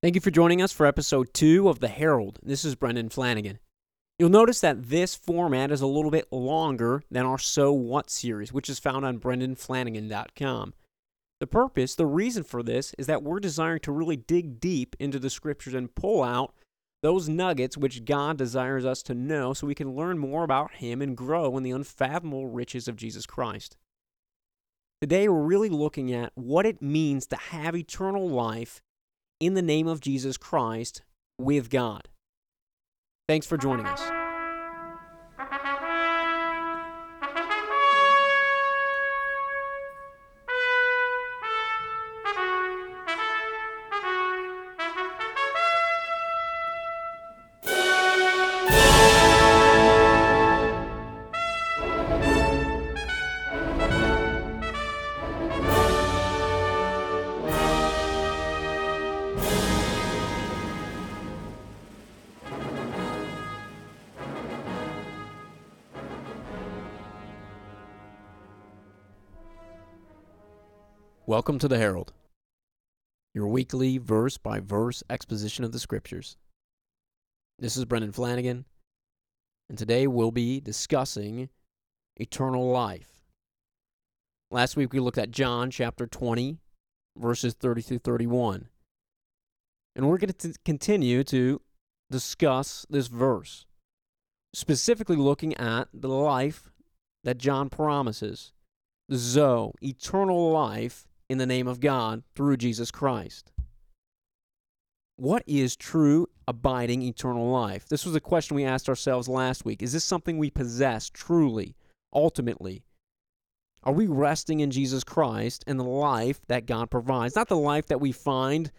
Thank you for joining us for episode two of The Herald. This is Brendan Flannagan. You'll notice that this format is a little bit longer than our So What series, which is found on brendanflannagan.com. The purpose, the reason for this, is that we're desiring to really dig deep into the scriptures and pull out those nuggets which God desires us to know so we can learn more about Him and grow in the unfathomable riches of Jesus Christ. Today, we're really looking at what it means to have eternal life in the name of Jesus Christ with God. Thanks for joining us. Welcome to the Herald, your weekly verse by verse exposition of the scriptures. This is Brendan Flannagan, and today we'll be discussing eternal life. Last week we looked at John chapter 20, verses 30 through 31. And we're going to continue to discuss this verse, specifically looking at the life that John promises Zoe, eternal life in the name of God through Jesus Christ. What is true, abiding, eternal life? This was a question we asked ourselves last week. Is this something we possess truly, ultimately? Are we resting in Jesus Christ and the life that God provides? Not the life that we find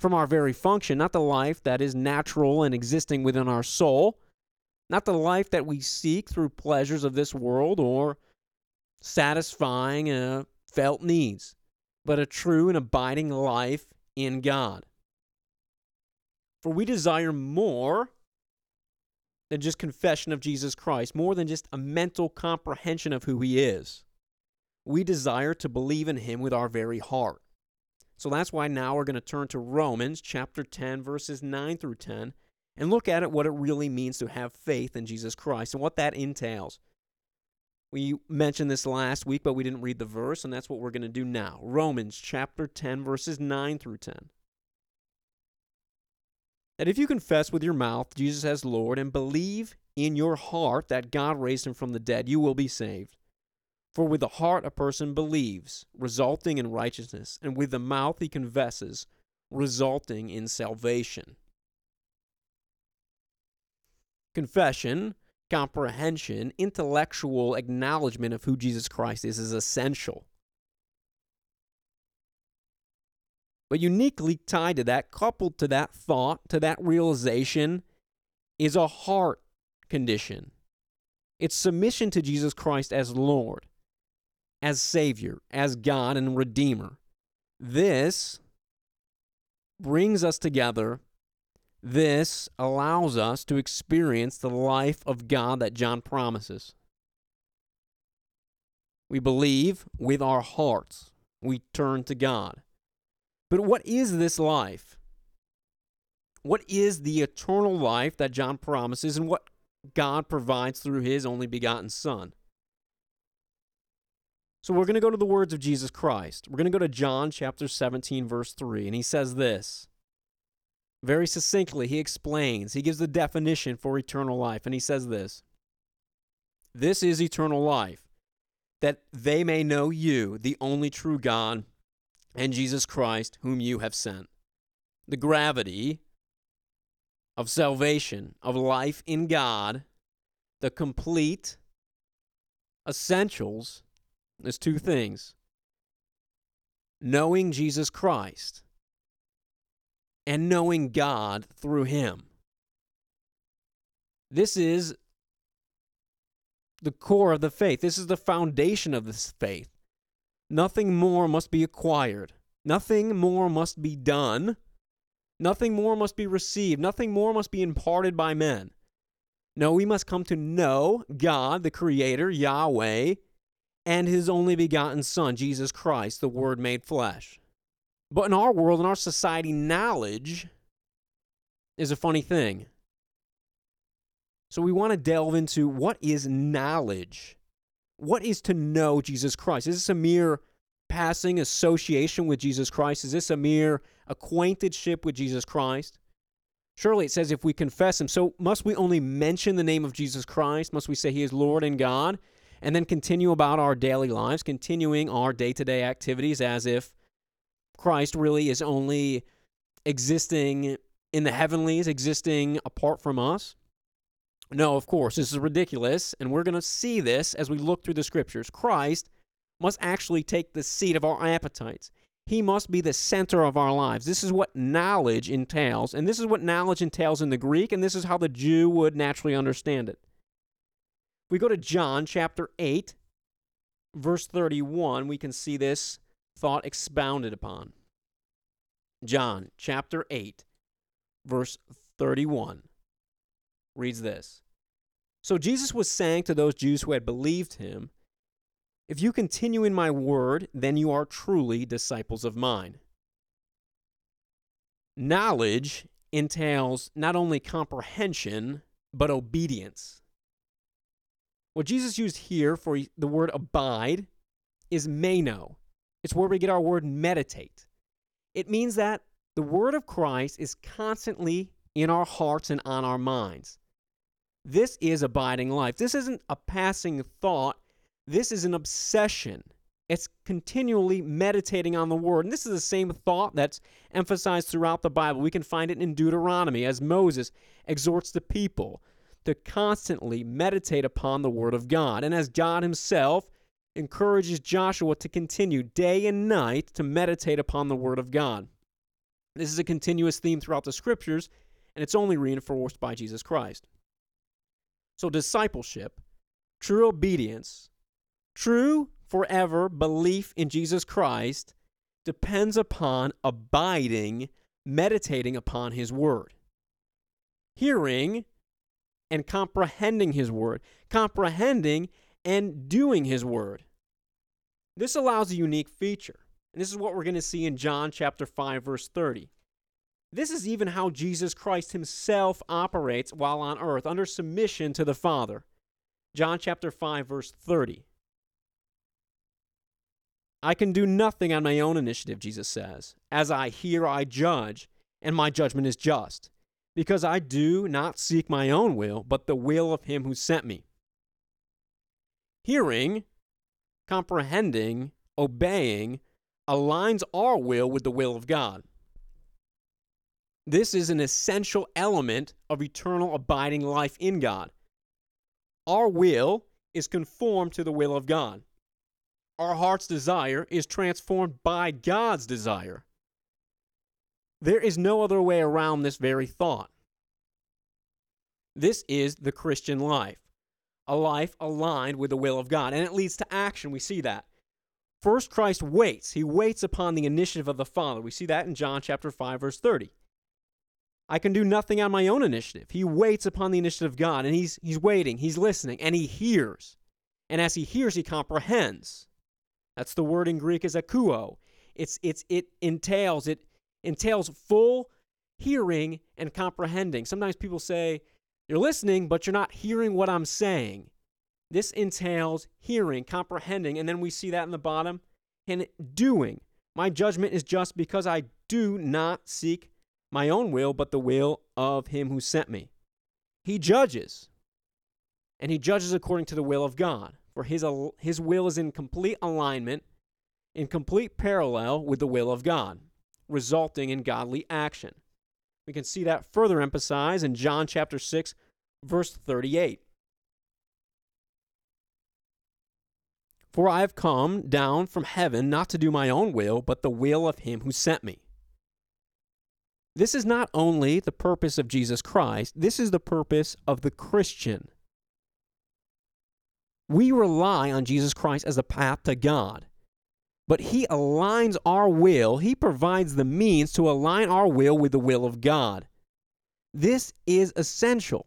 from our very function, not the life that is natural and existing within our soul, not the life that we seek through pleasures of this world or satisfying uh, felt needs but a true and abiding life in God. For we desire more than just confession of Jesus Christ, more than just a mental comprehension of who He is. We desire to believe in Him with our very heart. So that's why now we're going to turn to Romans chapter 10, verses 9 through 10, and look at it what it really means to have faith in Jesus Christ and what that entails. We mentioned this last week, but we didn't read the verse, and that's what we're going to do now. Romans chapter 10, verses 9 through 10. That if you confess with your mouth Jesus as Lord and believe in your heart that God raised him from the dead, you will be saved. For with the heart a person believes, resulting in righteousness, and with the mouth he confesses, resulting in salvation. Confession comprehension, intellectual acknowledgement of who Jesus Christ is is essential. But uniquely tied to that, coupled to that thought, to that realization, is a heart condition. It's submission to Jesus Christ as Lord, as Savior, as God and Redeemer. This brings us together this allows us to experience the life of God that John promises. We believe with our hearts, we turn to God. But what is this life? What is the eternal life that John promises and what God provides through his only begotten Son? So we're going to go to the words of Jesus Christ. We're going to go to John chapter 17, verse 3, and he says this very succinctly, he explains, he gives the definition for eternal life, and he says this This is eternal life, that they may know you, the only true God, and Jesus Christ, whom you have sent. The gravity of salvation, of life in God, the complete essentials is two things knowing Jesus Christ and knowing God through Him. This is the core of the faith. This is the foundation of this faith. Nothing more must be acquired. Nothing more must be done. Nothing more must be received. Nothing more must be imparted by men. No, we must come to know God, the Creator, Yahweh, and His only begotten Son, Jesus Christ, the Word made flesh. But in our world, in our society, knowledge is a funny thing. So we want to delve into what is knowledge? What is to know Jesus Christ? Is this a mere passing association with Jesus Christ? Is this a mere acquaintanceship with Jesus Christ? Surely it says if we confess him. So must we only mention the name of Jesus Christ? Must we say he is Lord and God? And then continue about our daily lives, continuing our day to day activities as if Christ really is only existing in the heavenlies, existing apart from us? No, of course, this is ridiculous, and we're going to see this as we look through the scriptures. Christ must actually take the seat of our appetites. He must be the center of our lives. This is what knowledge entails, and this is what knowledge entails in the Greek, and this is how the Jew would naturally understand it. We go to John chapter 8, verse 31, we can see this thought expounded upon. John chapter 8, verse 31 reads this So Jesus was saying to those Jews who had believed him, If you continue in my word, then you are truly disciples of mine. Knowledge entails not only comprehension, but obedience. What Jesus used here for the word abide is meno. It's where we get our word meditate. It means that the word of Christ is constantly in our hearts and on our minds. This is abiding life. This isn't a passing thought. This is an obsession. It's continually meditating on the word. And this is the same thought that's emphasized throughout the Bible. We can find it in Deuteronomy as Moses exhorts the people to constantly meditate upon the word of God. And as God himself encourages Joshua to continue day and night to meditate upon the word of God. This is a continuous theme throughout the scriptures, and it's only reinforced by Jesus Christ. So, discipleship, true obedience, true forever belief in Jesus Christ depends upon abiding, meditating upon His Word, hearing and comprehending His Word, comprehending and doing His Word. This allows a unique feature. And this is what we're going to see in John chapter 5 verse 30. This is even how Jesus Christ himself operates while on earth, under submission to the Father. John chapter 5, verse 30. I can do nothing on my own initiative, Jesus says. As I hear, I judge, and my judgment is just, because I do not seek my own will, but the will of him who sent me. Hearing, comprehending, obeying aligns our will with the will of God. This is an essential element of eternal abiding life in God. Our will is conformed to the will of God. Our heart's desire is transformed by God's desire. There is no other way around this very thought. This is the Christian life, a life aligned with the will of God, and it leads to action. We see that. First, Christ waits. He waits upon the initiative of the Father. We see that in John chapter 5, verse 30. I can do nothing on my own initiative. He waits upon the initiative of God, and he's, he's waiting, he's listening, and he hears. And as he hears, he comprehends. That's the word in Greek is akuo. It's, it's, it entails, it entails full hearing and comprehending. Sometimes people say, you're listening, but you're not hearing what I'm saying. This entails hearing, comprehending, and then we see that in the bottom, and doing. My judgment is just because I do not seek my own will, but the will of him who sent me. He judges, and he judges according to the will of God, for his, his will is in complete alignment, in complete parallel with the will of God, resulting in godly action. We can see that further emphasized in John chapter 6, verse 38. For I have come down from heaven not to do my own will, but the will of him who sent me. This is not only the purpose of Jesus Christ, this is the purpose of the Christian. We rely on Jesus Christ as a path to God, but He aligns our will, He provides the means to align our will with the will of God. This is essential.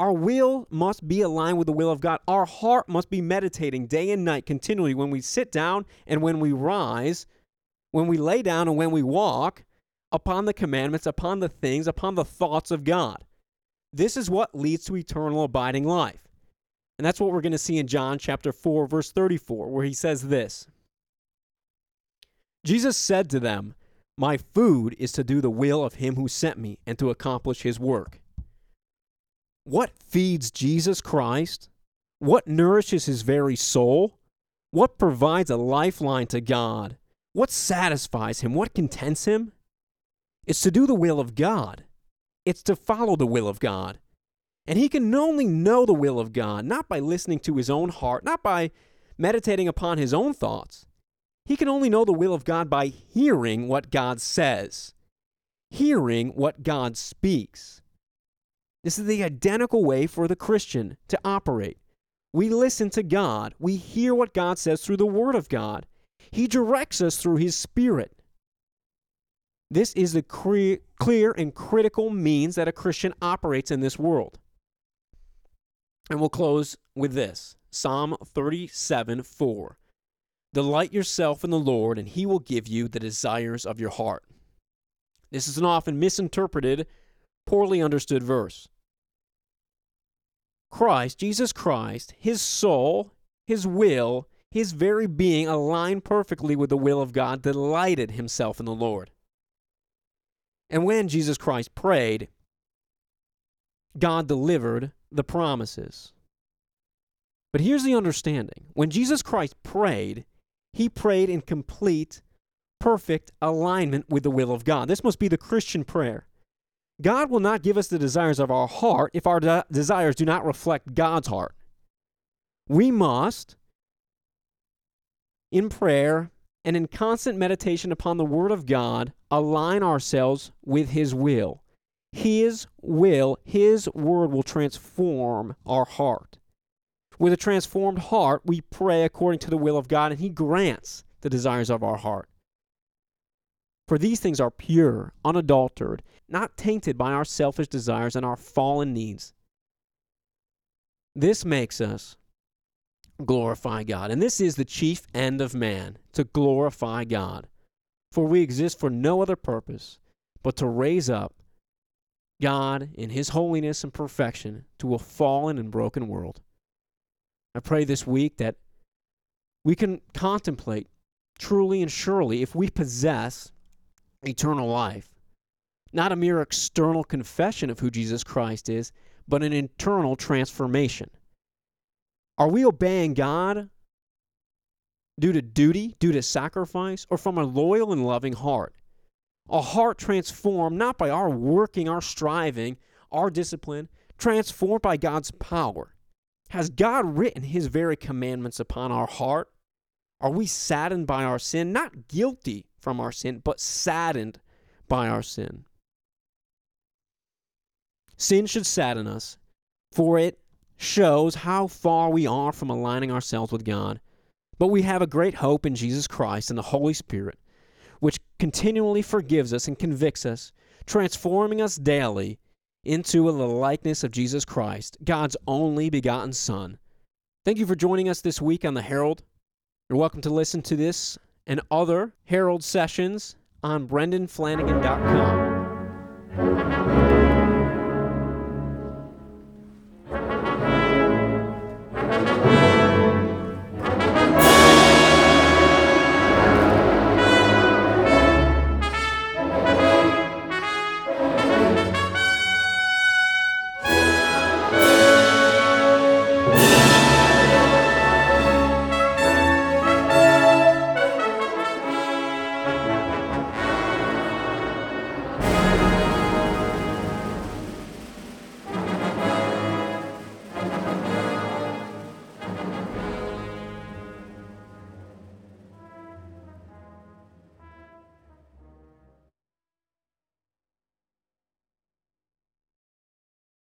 Our will must be aligned with the will of God. Our heart must be meditating day and night continually when we sit down and when we rise when we lay down and when we walk upon the commandments, upon the things, upon the thoughts of God. This is what leads to eternal abiding life. And that's what we're going to see in John chapter 4, verse 34, where he says this Jesus said to them, My food is to do the will of him who sent me and to accomplish his work. What feeds Jesus Christ? What nourishes his very soul? What provides a lifeline to God? What satisfies him? What contents him? It's to do the will of God. It's to follow the will of God. And he can only know the will of God not by listening to his own heart, not by meditating upon his own thoughts. He can only know the will of God by hearing what God says, hearing what God speaks. This is the identical way for the Christian to operate. We listen to God, we hear what God says through the Word of God. He directs us through His Spirit. This is the cre- clear and critical means that a Christian operates in this world. And we'll close with this Psalm 37 4. Delight yourself in the Lord, and he will give you the desires of your heart. This is an often misinterpreted, poorly understood verse. Christ, Jesus Christ, his soul, his will, his very being aligned perfectly with the will of God, delighted himself in the Lord. And when Jesus Christ prayed, God delivered the promises. But here's the understanding when Jesus Christ prayed, he prayed in complete, perfect alignment with the will of God. This must be the Christian prayer. God will not give us the desires of our heart if our de- desires do not reflect God's heart. We must, in prayer and in constant meditation upon the Word of God, align ourselves with His will. His will, His Word will transform our heart. With a transformed heart, we pray according to the will of God, and He grants the desires of our heart. For these things are pure, unadulterated, not tainted by our selfish desires and our fallen needs. This makes us glorify God. And this is the chief end of man to glorify God. For we exist for no other purpose but to raise up God in His holiness and perfection to a fallen and broken world. I pray this week that we can contemplate truly and surely if we possess eternal life, not a mere external confession of who Jesus Christ is, but an internal transformation. Are we obeying God due to duty, due to sacrifice, or from a loyal and loving heart? A heart transformed not by our working, our striving, our discipline, transformed by God's power. Has God written His very commandments upon our heart? Are we saddened by our sin? Not guilty from our sin, but saddened by our sin. Sin should sadden us, for it shows how far we are from aligning ourselves with God. But we have a great hope in Jesus Christ and the Holy Spirit, which continually forgives us and convicts us, transforming us daily into the likeness of Jesus Christ, God's only begotten Son. Thank you for joining us this week on the Herald. You're welcome to listen to this and other Herald sessions on brendanflannagan.com.